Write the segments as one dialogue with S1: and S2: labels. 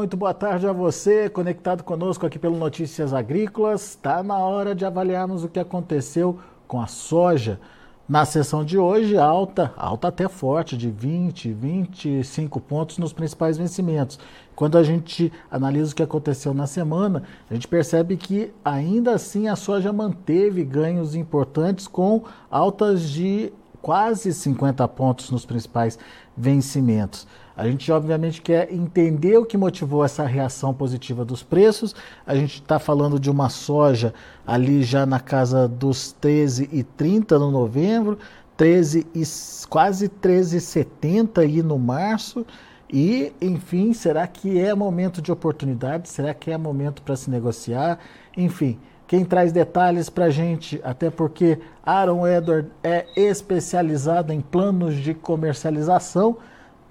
S1: Muito boa tarde a você, conectado conosco aqui pelo Notícias Agrícolas. Está na hora de avaliarmos o que aconteceu com a soja. Na sessão de hoje, alta, alta até forte, de 20, 25 pontos nos principais vencimentos. Quando a gente analisa o que aconteceu na semana, a gente percebe que ainda assim a soja manteve ganhos importantes com altas de quase 50 pontos nos principais vencimentos. A gente, obviamente, quer entender o que motivou essa reação positiva dos preços. A gente está falando de uma soja ali já na casa dos 13,30 no novembro, 13 e, quase 13,70 aí no março. E, enfim, será que é momento de oportunidade? Será que é momento para se negociar? Enfim, quem traz detalhes para a gente, até porque Aaron Edward é especializado em planos de comercialização,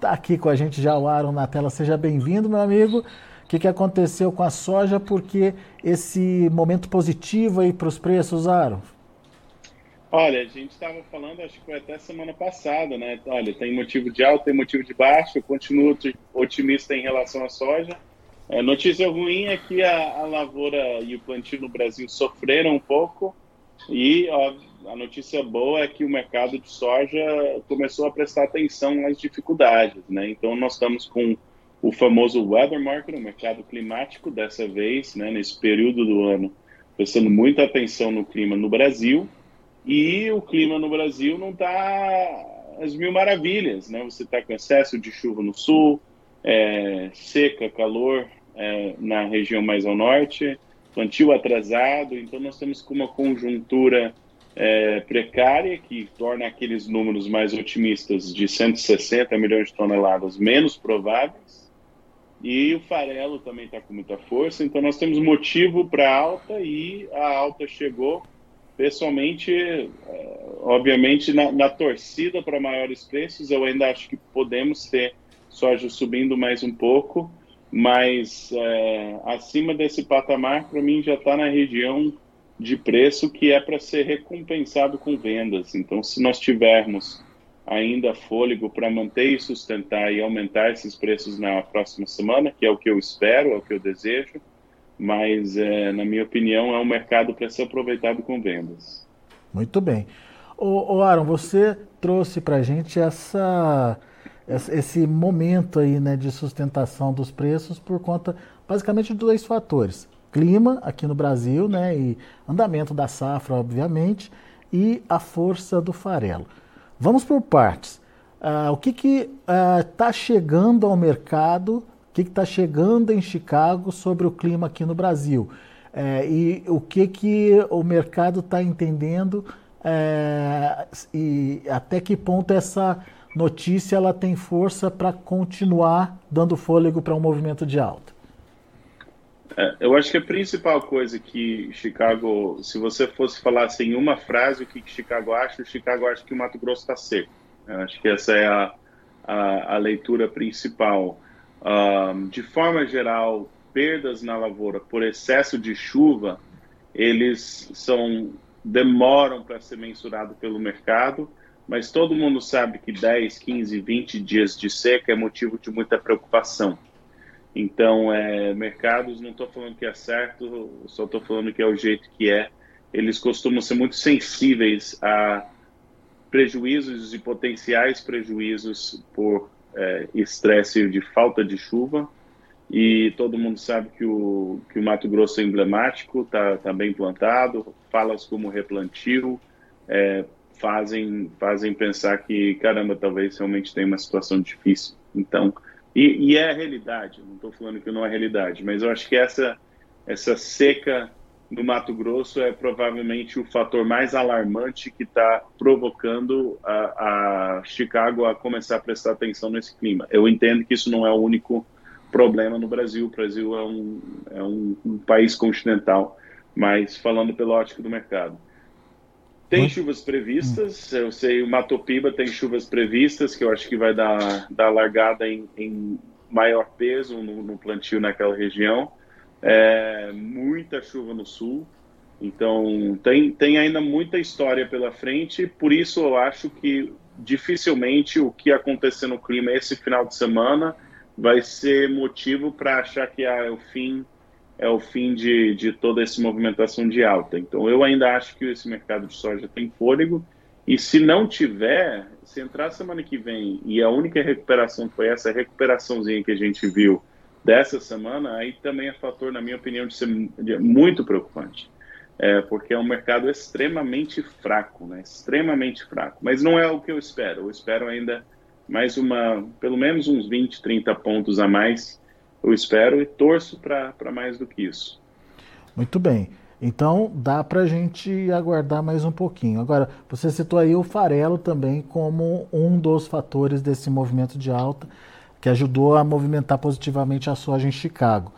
S1: Está aqui com a gente já o Aaron na tela. Seja bem-vindo, meu amigo. O que, que aconteceu com a soja? Porque esse momento positivo aí para os preços, Aaron?
S2: Olha, a gente estava falando, acho que foi até semana passada, né? Olha, tem motivo de alto, tem motivo de baixo. Eu continuo otimista em relação à soja. É, notícia ruim é que a, a lavoura e o plantio no Brasil sofreram um pouco e, ó, a notícia boa é que o mercado de soja começou a prestar atenção nas dificuldades, né? Então nós estamos com o famoso weather market, o mercado climático dessa vez, né, nesse período do ano, prestando muita atenção no clima no Brasil, e o clima no Brasil não está às mil maravilhas, né? Você está com excesso de chuva no sul, é, seca, calor é, na região mais ao norte, plantio atrasado, então nós estamos com uma conjuntura é, precária, que torna aqueles números mais otimistas de 160 milhões de toneladas menos prováveis. E o farelo também está com muita força, então nós temos motivo para alta e a alta chegou, pessoalmente, é, obviamente, na, na torcida para maiores preços. Eu ainda acho que podemos ter soja subindo mais um pouco, mas é, acima desse patamar, para mim, já está na região de preço que é para ser recompensado com vendas. Então, se nós tivermos ainda fôlego para manter e sustentar e aumentar esses preços na próxima semana, que é o que eu espero, é o que eu desejo, mas, é, na minha opinião, é um mercado para ser aproveitado com vendas.
S1: Muito bem. O, Aaron, você trouxe para a gente essa, esse momento aí, né, de sustentação dos preços por conta, basicamente, de dois fatores clima aqui no Brasil, né, e andamento da safra, obviamente, e a força do farelo. Vamos por partes. Uh, o que está que, uh, chegando ao mercado, o que está chegando em Chicago sobre o clima aqui no Brasil? Uh, e o que, que o mercado está entendendo eh, e até que ponto essa notícia ela tem força para continuar dando fôlego para um movimento de alta?
S2: É, eu acho que a principal coisa que Chicago, se você fosse falar assim, em uma frase o que, Chicago acha, Chicago acha que o Mato Grosso está seco. Eu acho que essa é a, a, a leitura principal. Um, de forma geral, perdas na lavoura por excesso de chuva, eles são demoram para ser mensurado pelo mercado, mas todo mundo sabe que 10, 15, 20 dias de seca é motivo de muita preocupação. Então, é, mercados, não estou falando que é certo, só estou falando que é o jeito que é. Eles costumam ser muito sensíveis a prejuízos e potenciais prejuízos por é, estresse de falta de chuva. E todo mundo sabe que o, que o Mato Grosso é emblemático, está tá bem plantado, falas como replantio é, fazem, fazem pensar que, caramba, talvez realmente tenha uma situação difícil. Então, e, e é a realidade, não estou falando que não é realidade, mas eu acho que essa, essa seca no Mato Grosso é provavelmente o fator mais alarmante que está provocando a, a, Chicago a começar a prestar atenção nesse clima. Eu entendo que isso não é o único problema no Brasil. O Brasil é um, é um, um país continental, mas falando pela ótica do mercado. Tem chuvas previstas, eu sei, o Matopiba tem chuvas previstas, que eu acho que vai dar, dar largada em, em maior peso no, no, plantio naquela região. É, muita chuva no sul, então tem, tem ainda muita história pela frente, por isso eu acho que dificilmente o que acontecer no clima esse final de semana vai ser motivo para achar que ah, é o fim é o fim de, de toda essa movimentação de alta. Então, eu ainda acho que esse mercado de soja tem fôlego, e se não tiver, se entrar semana que vem e a única recuperação foi essa recuperaçãozinha que a gente viu dessa semana, aí também é fator, na minha opinião, de ser muito preocupante. É, porque é um mercado extremamente fraco, né? extremamente fraco. Mas não é o que eu espero. Eu espero ainda mais uma, pelo menos uns 20, 30 pontos a mais eu espero e torço para mais do que isso.
S1: Muito bem. Então dá para a gente aguardar mais um pouquinho. Agora, você citou aí o farelo também como um dos fatores desse movimento de alta que ajudou a movimentar positivamente a soja em Chicago.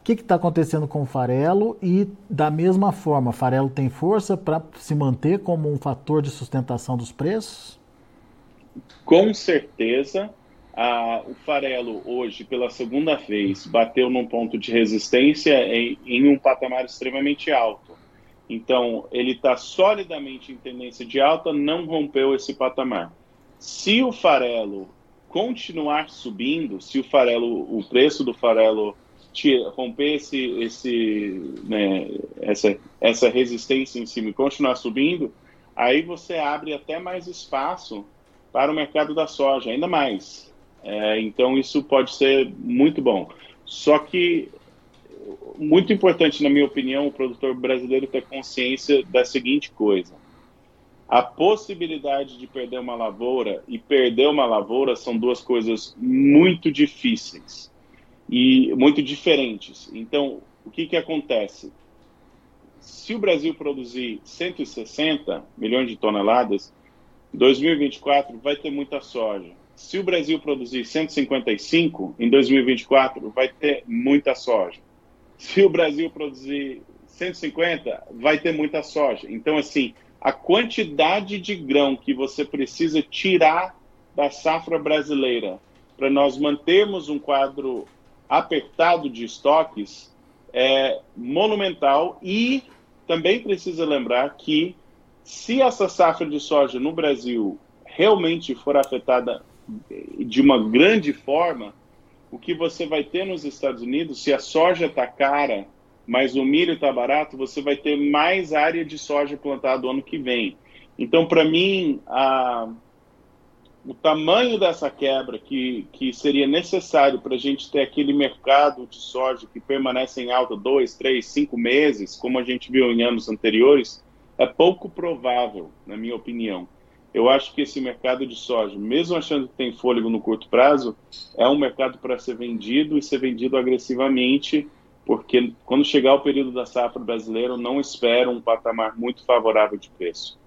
S1: O que está acontecendo com o farelo e, da mesma forma, o farelo tem força para se manter como um fator de sustentação dos preços?
S2: Com certeza ah, o farelo hoje, pela segunda vez, bateu num ponto de resistência em, em um patamar extremamente alto. Então, ele está solidamente em tendência de alta, não rompeu esse patamar. Se o farelo continuar subindo, se o farelo, o preço do farelo romper esse, esse, né, essa, essa resistência em cima e continuar subindo, aí você abre até mais espaço para o mercado da soja, ainda mais. É, então, isso pode ser muito bom. Só que, muito importante, na minha opinião, o produtor brasileiro ter consciência da seguinte coisa. A possibilidade de perder uma lavoura e perder uma lavoura são duas coisas muito difíceis e muito diferentes. Então, o que, que acontece? Se o Brasil produzir 160 milhões de toneladas, 2024 vai ter muita soja se o Brasil produzir 155 em 2024, vai ter muita soja. Se o Brasil produzir 150, vai ter muita soja. Então, assim, a quantidade de grão que você precisa tirar da safra brasileira para nós mantermos um quadro apertado de estoques é monumental e também precisa lembrar que se essa safra de soja no Brasil realmente for afetada de uma grande forma, o que você vai ter nos Estados Unidos, se a soja está cara, mas o milho está barato, você vai ter mais área de soja plantada ano que vem. Então, para mim, a, o tamanho dessa quebra que, que seria necessário para a gente ter aquele mercado de soja que permanece em alta dois, três, cinco meses, como a gente viu em anos anteriores, é pouco provável, na minha opinião. Eu acho que esse mercado de soja, mesmo achando que tem fôlego no curto prazo, é um mercado para ser vendido e ser vendido agressivamente, porque quando chegar o período da safra brasileira, não espero um patamar muito favorável de preço.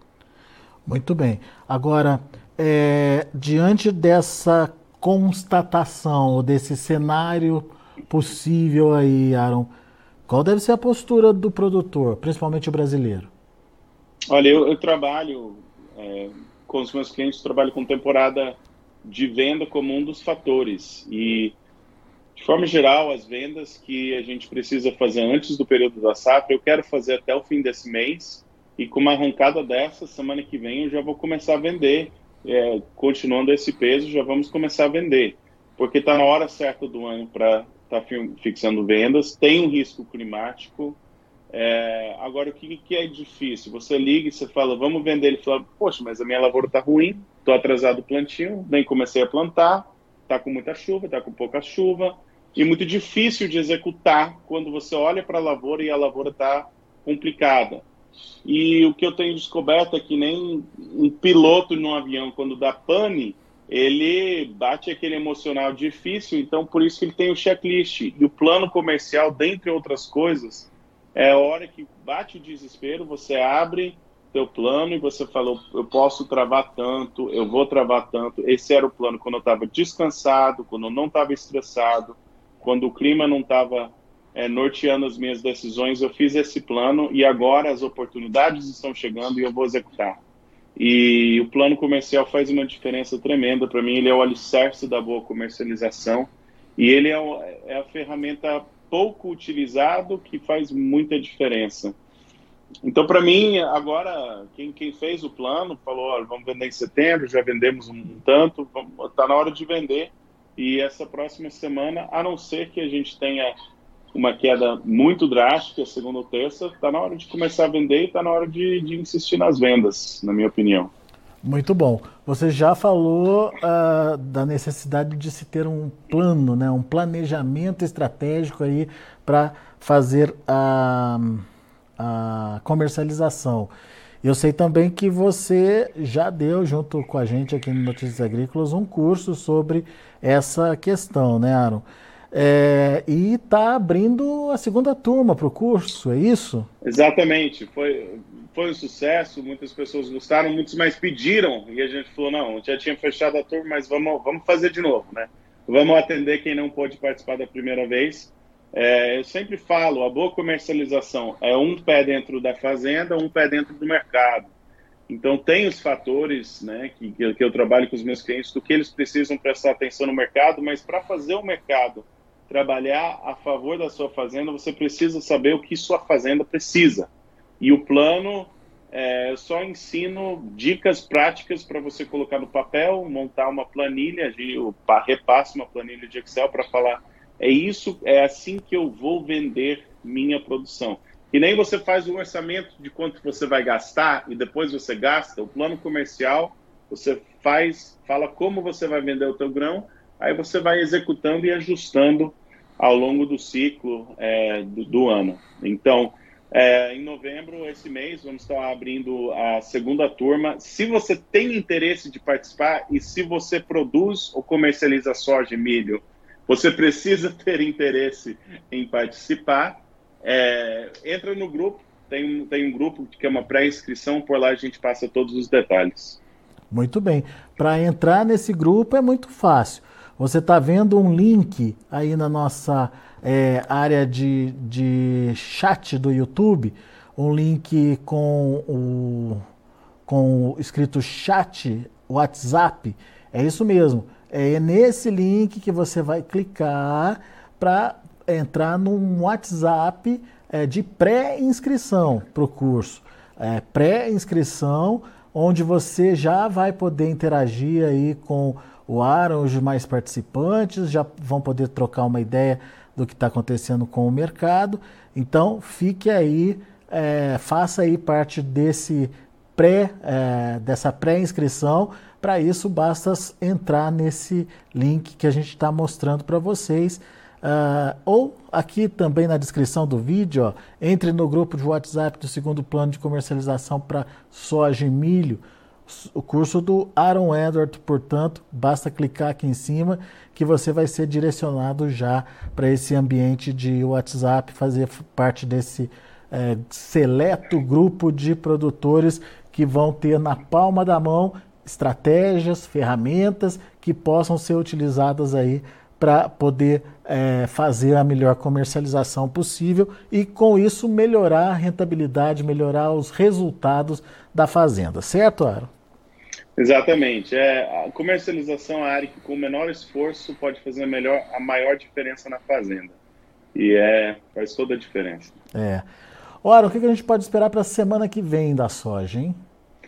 S1: Muito bem. Agora, é, diante dessa constatação, desse cenário possível aí, Aaron, qual deve ser a postura do produtor, principalmente o brasileiro?
S2: Olha, eu, eu trabalho é, com os meus clientes, trabalho com temporada de venda como um dos fatores. E, de forma geral, as vendas que a gente precisa fazer antes do período da safra, eu quero fazer até o fim desse mês. E com uma arrancada dessa, semana que vem, eu já vou começar a vender. É, continuando esse peso, já vamos começar a vender. Porque está na hora certa do ano para estar tá fixando vendas. Tem um risco climático é, agora, o que, que, é difícil? Você liga e você fala, vamos vender. Ele fala, poxa, mas a minha lavoura está ruim, estou atrasado o plantio, nem comecei a plantar, está com muita chuva, está com pouca chuva, e muito difícil de executar quando você olha para a lavoura e a lavoura está complicada. E o que eu tenho descoberto é que nem um piloto num avião, quando dá pane, ele bate aquele emocional difícil, então por isso que ele tem o checklist. E o plano comercial, dentre outras coisas, é a hora que bate o desespero, você abre teu plano e você falou, eu posso travar tanto, eu vou travar tanto. Esse era o plano quando eu estava descansado, quando eu não estava estressado, quando o clima não estava é, norteando as minhas decisões. Eu fiz esse plano e agora as oportunidades estão chegando e eu vou executar. E o plano comercial faz uma diferença tremenda. Para mim, ele é o alicerce da boa comercialização e ele é, é a ferramenta pouco utilizado que faz muita diferença. Então, para mim, agora, quem, quem, fez o plano falou: olha, vamos vender em setembro, já vendemos um, tanto, está na hora de vender E essa próxima semana, a não ser que a gente tenha uma queda muito drástica, segunda ou terça, está na hora de começar a vender e está na hora de, de, insistir nas vendas, na minha opinião.
S1: Muito bom. Você já falou uh, da necessidade de se ter um plano, né, um planejamento estratégico aí para fazer a, a comercialização. Eu sei também que você já deu, junto com a gente aqui no Notícias Agrícolas, um curso sobre essa questão, né, Aaron? É, e está abrindo a segunda turma para o curso, é isso?
S2: Exatamente. Foi, foi um sucesso, muitas pessoas gostaram, muitos mais pediram, e a gente falou, não, já tinha fechado a turma, mas vamos, vamos fazer de novo, né? Vamos atender quem não pôde participar da primeira vez. É, eu sempre falo, a boa comercialização é um pé dentro da fazenda, um pé dentro do mercado. Então, tem os fatores né, que, que eu trabalho com os meus clientes, do que eles precisam prestar atenção no mercado, mas para fazer o mercado trabalhar a favor da sua fazenda, você precisa saber o que sua fazenda precisa. E o plano, é, eu só ensino dicas práticas para você colocar no papel, montar uma planilha, de, repasse uma planilha de Excel para falar é isso, é assim que eu vou vender minha produção. E nem você faz o orçamento de quanto você vai gastar e depois você gasta. O plano comercial, você faz, fala como você vai vender o teu grão, aí você vai executando e ajustando ao longo do ciclo é, do, do, ano. Então, é, em novembro, esse mês, vamos estar abrindo a segunda turma. Se você tem interesse de participar e se você produz ou comercializa soja e milho você precisa ter interesse em participar. É, entra no grupo, tem, tem um grupo que é uma pré-inscrição, por lá a gente passa todos os detalhes.
S1: Muito bem. Para entrar nesse grupo é muito fácil. Você está vendo um link aí na nossa é, área de, de chat do YouTube, um link com o, com o escrito chat WhatsApp. É isso mesmo. É nesse link que você vai clicar para entrar num WhatsApp é, de pré-inscrição para o curso. É, pré-inscrição, onde você já vai poder interagir aí com o Aaron, os demais participantes, já vão poder trocar uma ideia do que está acontecendo com o mercado. Então, fique aí, é, faça aí parte desse pré, é, dessa pré-inscrição para isso, basta entrar nesse link que a gente está mostrando para vocês. Uh, ou aqui também na descrição do vídeo, ó, entre no grupo de WhatsApp do segundo plano de comercialização para soja e milho, o curso do Aaron Edward, portanto, basta clicar aqui em cima que você vai ser direcionado já para esse ambiente de WhatsApp, fazer parte desse é, seleto grupo de produtores que vão ter na palma da mão estratégias, ferramentas que possam ser utilizadas aí para poder é, fazer a melhor comercialização possível e com isso melhorar a rentabilidade, melhorar os resultados da fazenda, certo, Aaron?
S2: Exatamente. É, a comercialização é a área que com menor esforço pode fazer a, melhor, a maior diferença na fazenda. E é, faz toda a diferença.
S1: É. Ora, o que a gente pode esperar para a semana que vem da soja, hein?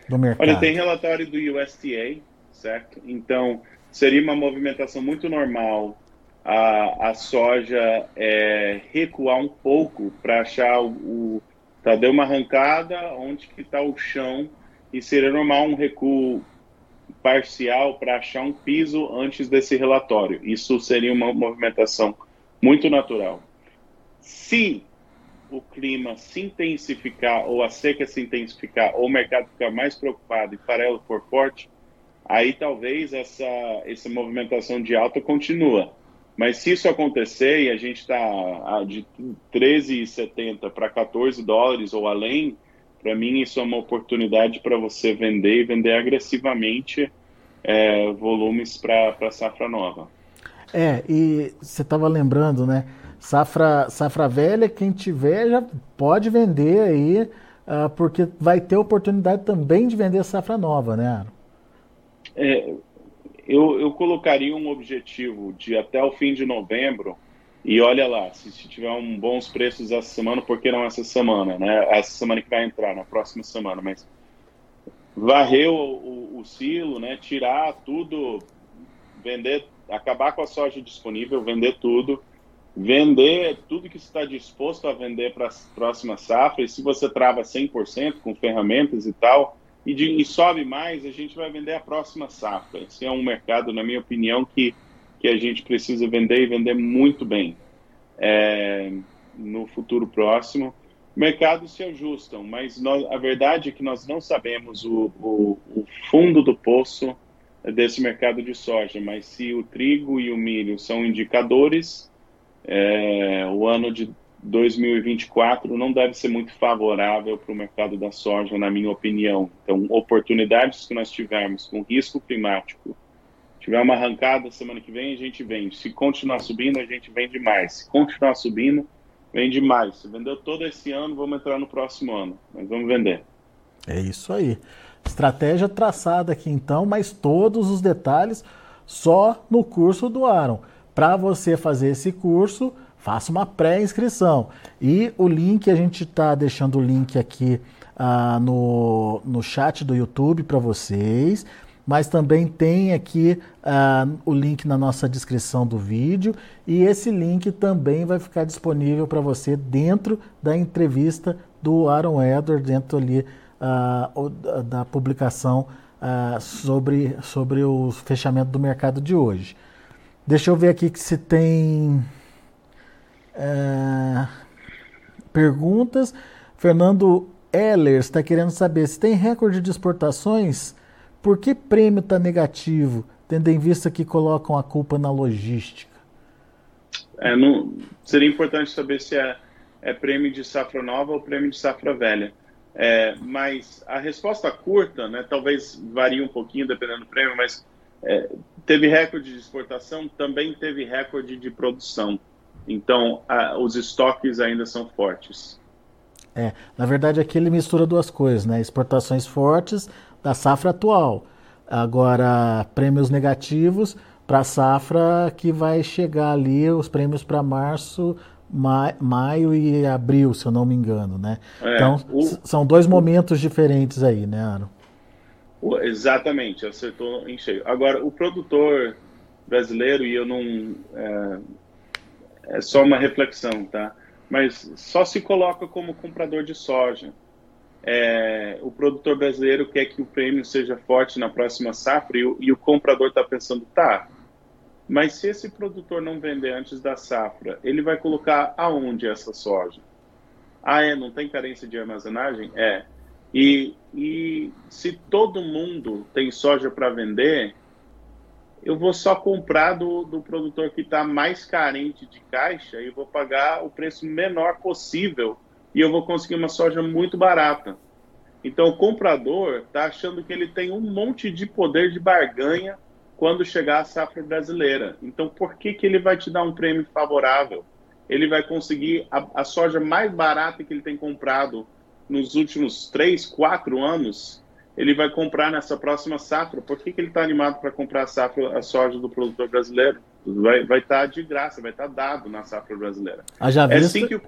S1: do mercado?
S2: Olha, tem relatório do USDA, certo? Então, seria uma movimentação muito normal a, a soja é, recuar um pouco para achar o, o tá, deu uma arrancada onde que está o chão e seria normal um recuo parcial para achar um piso antes desse relatório. Isso seria uma movimentação muito natural. Se o clima se intensificar ou a seca se intensificar ou o mercado ficar mais preocupado e farelo for forte, aí talvez essa, essa movimentação de alta continua. Mas se isso acontecer e a gente está de 13,70 para 14 dólares ou além, para mim isso é uma oportunidade para você vender e vender agressivamente é, volumes para a safra nova.
S1: É, e você estava lembrando, né? Safra, safra velha, quem tiver já pode vender aí, uh, porque vai ter oportunidade também de vender safra nova, né, Aaron?
S2: É, eu, eu colocaria um objetivo de até o fim de novembro, e olha lá, se, tiver um bons preços essa semana, por que não essa semana, né? Essa semana que vai entrar, na próxima semana, mas varrer o, o, o silo, né? Tirar tudo vender, acabar com a soja disponível, vender tudo, vender tudo que está disposto a vender para a próxima safra, e se você trava 100% com ferramentas e tal, e, de, e, sobe mais, a gente vai vender a próxima safra. Esse é um mercado, na minha opinião, que, que a gente precisa vender e vender muito bem é, no futuro próximo. Mercados se ajustam, mas nós, a verdade é que nós não sabemos o, o, o fundo do poço desse mercado de soja, mas se o trigo e o milho são indicadores, é, o ano de 2024 não deve ser muito favorável para o mercado da soja, na minha opinião. Então, oportunidades que nós tivermos com risco climático, tiver uma arrancada semana que vem, a gente vende. Se continuar subindo, a gente vende mais. Se continuar subindo, vende mais. Se vendeu todo esse ano, vamos entrar no próximo ano. Mas vamos vender.
S1: É isso aí. Estratégia traçada aqui então, mas todos os detalhes só no curso do Aaron. Para você fazer esse curso, faça uma pré-inscrição. E o link, a gente está deixando o link aqui ah, no, no chat do YouTube para vocês, mas também tem aqui ah, o link na nossa descrição do vídeo e esse link também vai ficar disponível para você dentro da entrevista do Aaron Edward, dentro ali ah, da publicação sobre, sobre o fechamento do mercado de hoje. Deixa eu ver aqui que se tem é, perguntas. Fernando Heller está querendo saber se tem recorde de exportações. Por que prêmio está negativo, tendo em vista que colocam a culpa na logística?
S2: É, não, seria importante saber se é, é, prêmio de safra nova ou prêmio de safra velha. É, mas a resposta curta, né, talvez varie um pouquinho dependendo do prêmio, mas é, teve recorde de exportação, também teve recorde de produção. Então, a, os estoques ainda são fortes.
S1: É, na verdade aqui ele mistura duas coisas, né? Exportações fortes da safra atual. Agora, prêmios negativos para a safra que vai chegar ali, os prêmios para março, ma maio e abril, se eu não me engano, né? É, então, o... são dois momentos diferentes aí, né, Aaron?
S2: Exatamente, acertou em cheio. Agora, o produtor brasileiro, e eu não. É, é, só uma reflexão, tá? Mas só se coloca como comprador de soja. É, o produtor brasileiro quer que o prêmio seja forte na próxima safra e o, e o comprador está pensando, tá, mas se esse produtor não vender antes da safra, ele vai colocar aonde essa soja? Ah, é? Não tem carência de armazenagem? É. E, e se todo mundo tem soja para vender, eu vou só comprar do, do produtor que está mais carente de caixa e vou pagar o preço menor possível e eu vou conseguir uma soja muito barata. Então o comprador está achando que ele tem um monte de poder de barganha quando chegar a safra brasileira. Então por que, que ele vai te dar um prêmio favorável? Ele vai conseguir a, a soja mais barata que ele tem comprado nos últimos três, quatro anos, ele vai comprar nessa próxima safra. Por que, que ele está animado para comprar a safra, a soja do produtor brasileiro? Vai, vai estar tá de graça, vai estar tá dado na safra brasileira. É assim que o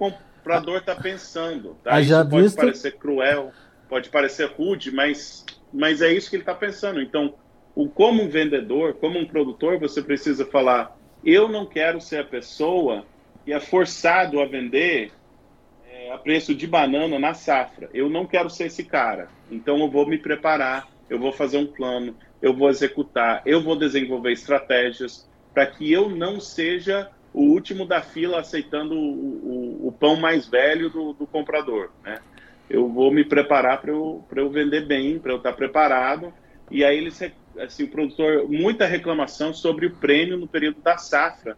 S2: comprador está pensando. Tá? Isso pode visto... parecer cruel, pode parecer rude, mas, mas é isso que ele está pensando. Então, o, como um vendedor, como um produtor, você precisa falar: eu não quero ser a pessoa que é forçado a vender a preço de banana na safra. Eu não quero ser esse cara. Então eu vou me preparar, eu vou fazer um plano, eu vou executar, eu vou desenvolver estratégias para que eu não seja o último da fila aceitando o, o, o pão mais velho do, do comprador. Né? Eu vou me preparar para eu, eu vender bem, para eu estar preparado. E aí eles, assim, o produtor, muita reclamação sobre o prêmio no período da safra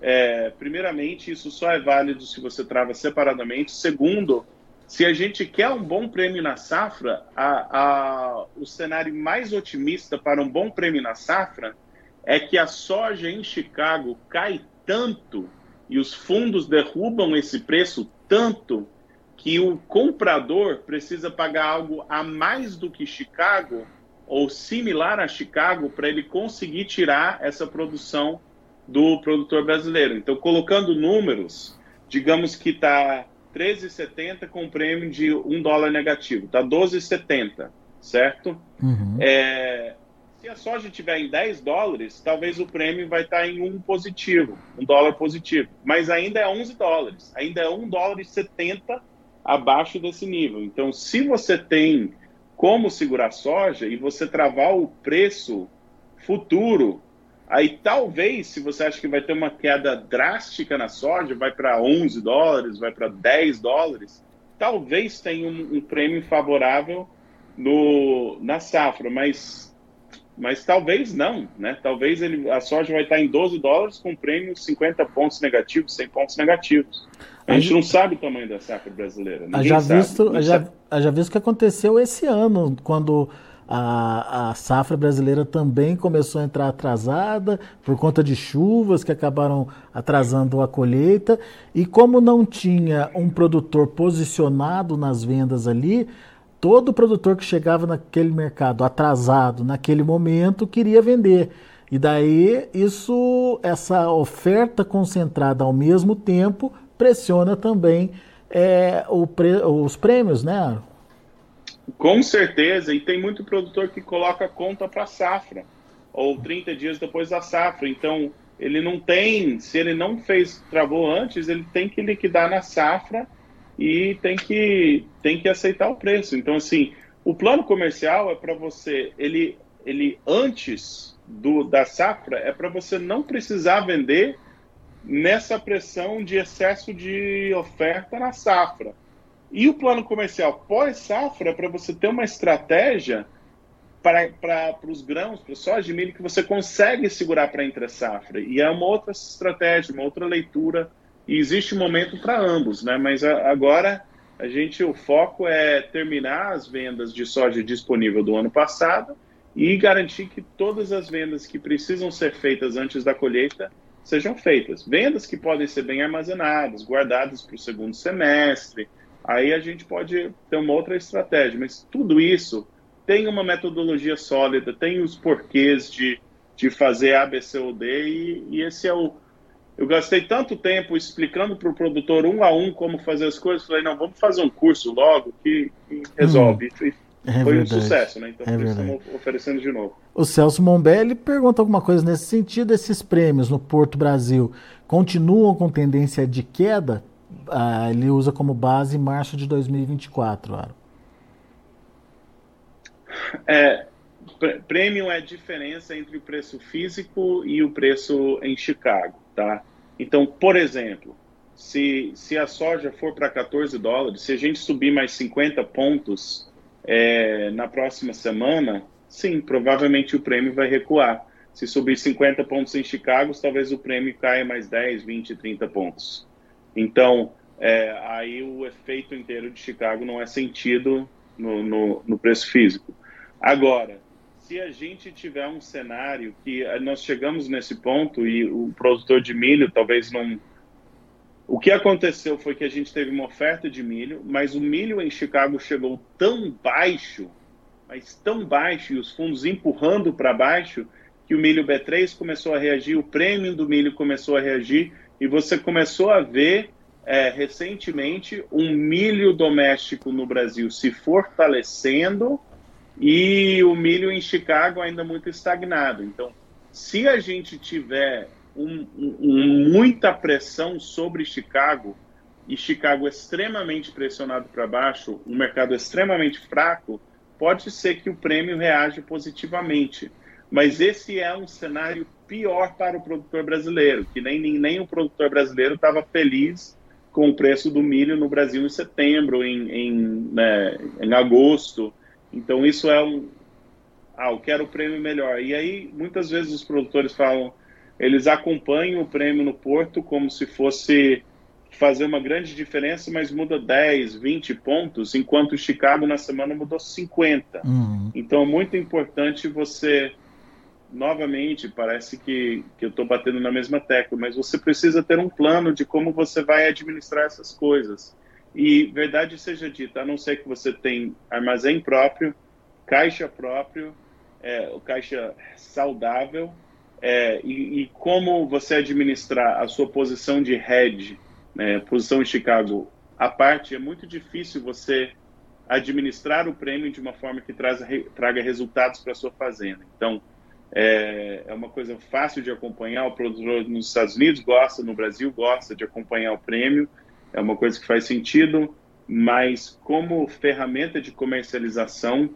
S2: é, primeiramente, isso só é válido se você trava separadamente. Segundo, se a gente quer um bom prêmio na safra, a, a, o cenário mais otimista para um bom prêmio na safra é que a soja em Chicago cai tanto e os fundos derrubam esse preço tanto que o comprador precisa pagar algo a mais do que Chicago ou similar a Chicago para ele conseguir tirar essa produção do produtor brasileiro. Então, colocando números, digamos que está 13,70 com prêmio de 1 dólar negativo, está 12,70, certo? Uhum. É, Se a soja estiver em 10 dólares, talvez o prêmio vai estar em um positivo, um dólar positivo. Mas ainda é 11 dólares, ainda é 1 dólar e 70 abaixo desse nível. Então, se você tem como segurar soja e você travar o preço futuro, aí talvez, se você acha que vai ter uma queda drástica na soja, vai para 11 dólares, vai para 10 dólares, talvez tenha um, um, prêmio favorável no, na safra, mas, mas talvez não, né? Talvez ele, a soja vai estar em 12 dólares com prêmio 50 pontos negativos, 100 pontos negativos. A gente não sabe o tamanho da safra brasileira.
S1: Ninguém já sabe. visto, já, já visto o que aconteceu esse ano, quando a, a, safra brasileira também começou a entrar atrasada por conta de chuvas que acabaram atrasando a colheita. E como não tinha um produtor posicionado nas vendas ali, todo produtor que chegava naquele mercado atrasado naquele momento queria vender. E daí isso, essa oferta concentrada ao mesmo tempo pressiona também é, pre, os prêmios, né?
S2: Com certeza, e tem muito produtor que coloca conta para safra, ou 30 dias depois da safra. Então, ele não tem, se ele não fez, travou antes, ele tem que liquidar na safra e tem que, tem que aceitar o preço. Então, assim, o plano comercial é para você, ele, ele antes do, da safra, é para você não precisar vender nessa pressão de excesso de oferta na safra. E o plano comercial pós-safra é para você ter uma estratégia para, os grãos, para soja de milho, que você consegue segurar para entre safra. E é uma outra estratégia, uma outra leitura. E existe um momento para ambos, né? Mas a, agora a gente, o foco é terminar as vendas de soja disponível do ano passado e garantir que todas as vendas que precisam ser feitas antes da colheita sejam feitas. Vendas que podem ser bem armazenadas, guardadas para o segundo semestre. Aí a gente pode ter uma outra estratégia, mas tudo isso tem uma metodologia sólida, tem os porquês de, de fazer ABCOD e, e esse é o. Eu gastei tanto tempo explicando para o produtor um a um como fazer as coisas, falei, não, vamos fazer um curso logo que, que resolve. Hum. É foi verdade. um sucesso, né? Então é estamos oferecendo de novo.
S1: O Celso Mombelli pergunta alguma coisa nesse sentido. Esses prêmios no Porto Brasil continuam com tendência de queda? Ah, ele usa como base março de 2024, Aro.
S2: É, prêmio é a diferença entre o preço físico e o preço em Chicago, tá? Então, por exemplo, se, se a soja for para 14 dólares, se a gente subir mais 50 pontos é, na próxima semana, sim, provavelmente o prêmio vai recuar. Se subir 50 pontos em Chicago, talvez o prêmio caia mais 10, 20, 30 pontos. Então, é, aí o efeito inteiro de Chicago não é sentido no, no, no preço físico. Agora, se a gente tiver um cenário que nós chegamos nesse ponto e o produtor de milho talvez não o que aconteceu foi que a gente teve uma oferta de milho, mas o milho em Chicago chegou tão baixo, mas tão baixo, e os fundos empurrando para baixo, que o milho B3 começou a reagir, o prêmio do milho começou a reagir, e você começou a ver é, recentemente um milho doméstico no Brasil se fortalecendo e o milho em Chicago ainda muito estagnado. Então, se a gente tiver um, um, muita pressão sobre Chicago e Chicago extremamente pressionado para baixo, um mercado extremamente fraco, pode ser que o prêmio reaja positivamente. Mas esse é um cenário pior para o produtor brasileiro, que nem, nem, nem o produtor brasileiro estava feliz com o preço do milho no Brasil em setembro, em, em, né, em agosto. Então, isso é um. Ah, eu quero o prêmio melhor. E aí, muitas vezes, os produtores falam: eles acompanham o prêmio no Porto como se fosse fazer uma grande diferença, mas muda 10, 20 pontos, enquanto o Chicago na semana mudou 50. Uhum. Então é muito importante você, novamente, parece que, que eu estou batendo na mesma tecla, mas você precisa ter um plano de como você vai administrar essas coisas. E verdade seja dita, a não ser que você tem armazém próprio, caixa próprio, é, caixa saudável, é, e, e, como você administrar a sua posição de head, né, posição em Chicago, a parte é muito difícil você administrar o prêmio de uma forma que traz, traga resultados para sua fazenda. Então, é, é, uma coisa fácil de acompanhar. O produtor nos Estados Unidos gosta, no Brasil gosta de acompanhar o prêmio. É uma coisa que faz sentido, mas como ferramenta de comercialização,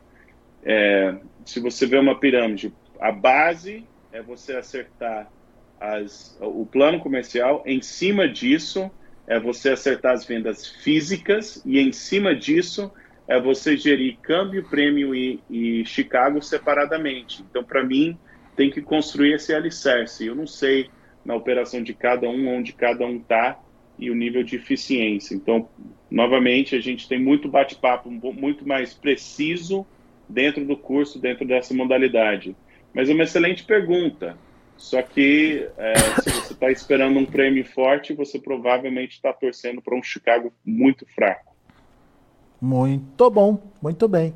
S2: é, se você vê uma pirâmide, a base é você acertar as, o plano comercial. Em cima disso, é você acertar as vendas físicas e em cima disso é você gerir câmbio, prêmio e, e Chicago separadamente. Então, para mim, tem que construir esse alicerce. Eu não sei na operação de cada um onde cada um está e o nível de eficiência. Então, novamente, a gente tem muito bate-papo muito mais preciso dentro do curso, dentro dessa modalidade. Mas é uma excelente pergunta. Só que é, se você está esperando um prêmio forte, você provavelmente está torcendo para um Chicago muito fraco.
S1: Muito bom, muito bem.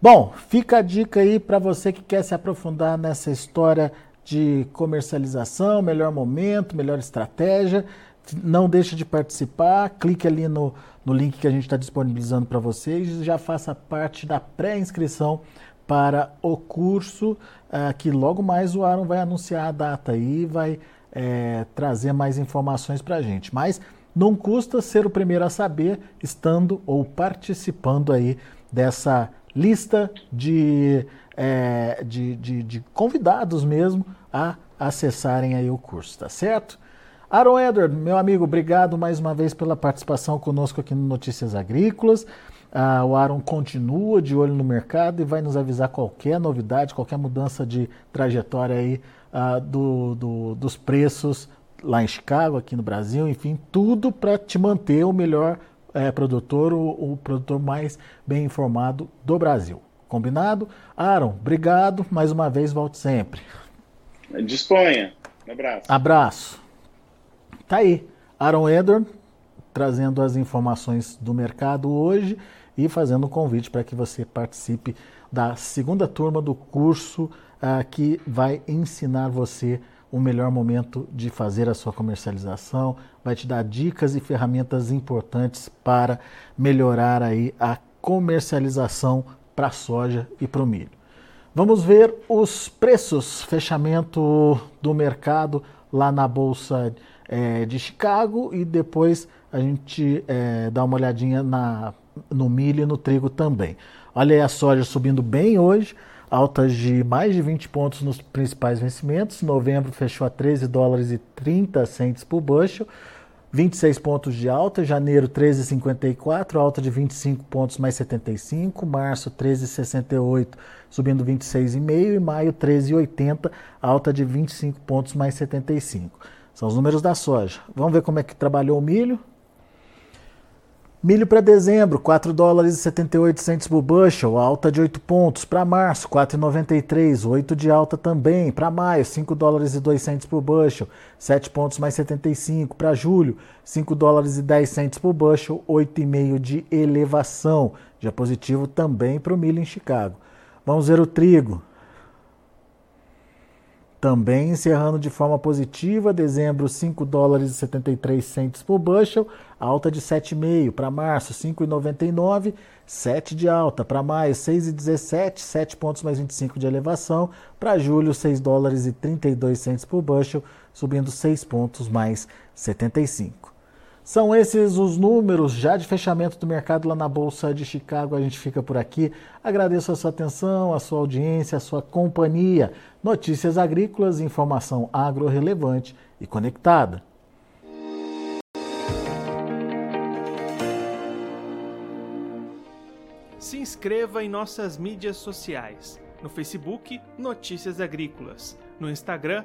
S1: Bom, fica a dica aí para você que quer se aprofundar nessa história de comercialização, melhor momento, melhor estratégia. Não deixe de participar, clique ali no, no link que a gente está disponibilizando para vocês e já faça parte da pré-inscrição para o curso, uh, que logo mais o Aaron vai anunciar a data aí, vai é, trazer mais informações para a gente. Mas não custa ser o primeiro a saber, estando ou participando aí dessa lista de, é, de, de, de, convidados mesmo a acessarem aí o curso, tá certo? Aaron Edward, meu amigo, obrigado mais uma vez pela participação conosco aqui no Notícias Agrícolas. Ah, o Aaron continua de olho no mercado e vai nos avisar qualquer novidade, qualquer mudança de trajetória aí ah, do, do, dos preços lá em Chicago, aqui no Brasil, enfim, tudo para te manter o melhor é, produtor, o, o, produtor mais bem informado do Brasil. Combinado? Aaron, obrigado. Mais uma vez, volte sempre.
S2: Disponha. Um abraço.
S1: Abraço. Tá aí. Aaron Edward trazendo as informações do mercado hoje e fazendo um convite para que você participe da segunda turma do curso uh, que vai ensinar você o melhor momento de fazer a sua comercialização, vai te dar dicas e ferramentas importantes para melhorar aí a comercialização para soja e para o milho. Vamos ver os preços, fechamento do mercado lá na Bolsa é, de Chicago e depois a gente é, dá uma olhadinha na, no milho e no trigo também. Olha aí a soja subindo bem hoje, altas de mais de 20 pontos nos principais vencimentos. Novembro fechou a 13 dólares e 30 centes por bushel, 26 pontos de alta. Janeiro 13,54, alta de 25 pontos mais 75. Março 13,68, subindo 26,5 e maio 13,80, alta de 25 pontos mais 75. São os números da soja. Vamos ver como é que trabalhou o milho. Milho para dezembro, 4 dólares e 78 centos por bushel, alta de 8 pontos. Para março, 4,93, 8 de alta também. Para maio, 5 dólares e 2 centos por bushel, 7 pontos mais 75. Para julho, 5 dólares e 10 centos por bushel, 8,5 de elevação. Já positivo também para o milho em Chicago. Vamos ver o trigo. Também encerrando de forma positiva, dezembro 5 dólares e 73 centos por bushel, alta de 7,5 para março 5,99, 7 de alta para maio 6,17, 7 pontos mais 25 de elevação, para julho 6 dólares e 32 centos por bushel, subindo 6 pontos mais 75. São esses os números já de fechamento do mercado lá na Bolsa de Chicago. A gente fica por aqui. Agradeço a sua atenção, a sua audiência, a sua companhia. Notícias agrícolas, informação agro relevante e conectada.
S3: Se inscreva em nossas mídias sociais. No Facebook, Notícias Agrícolas. No Instagram,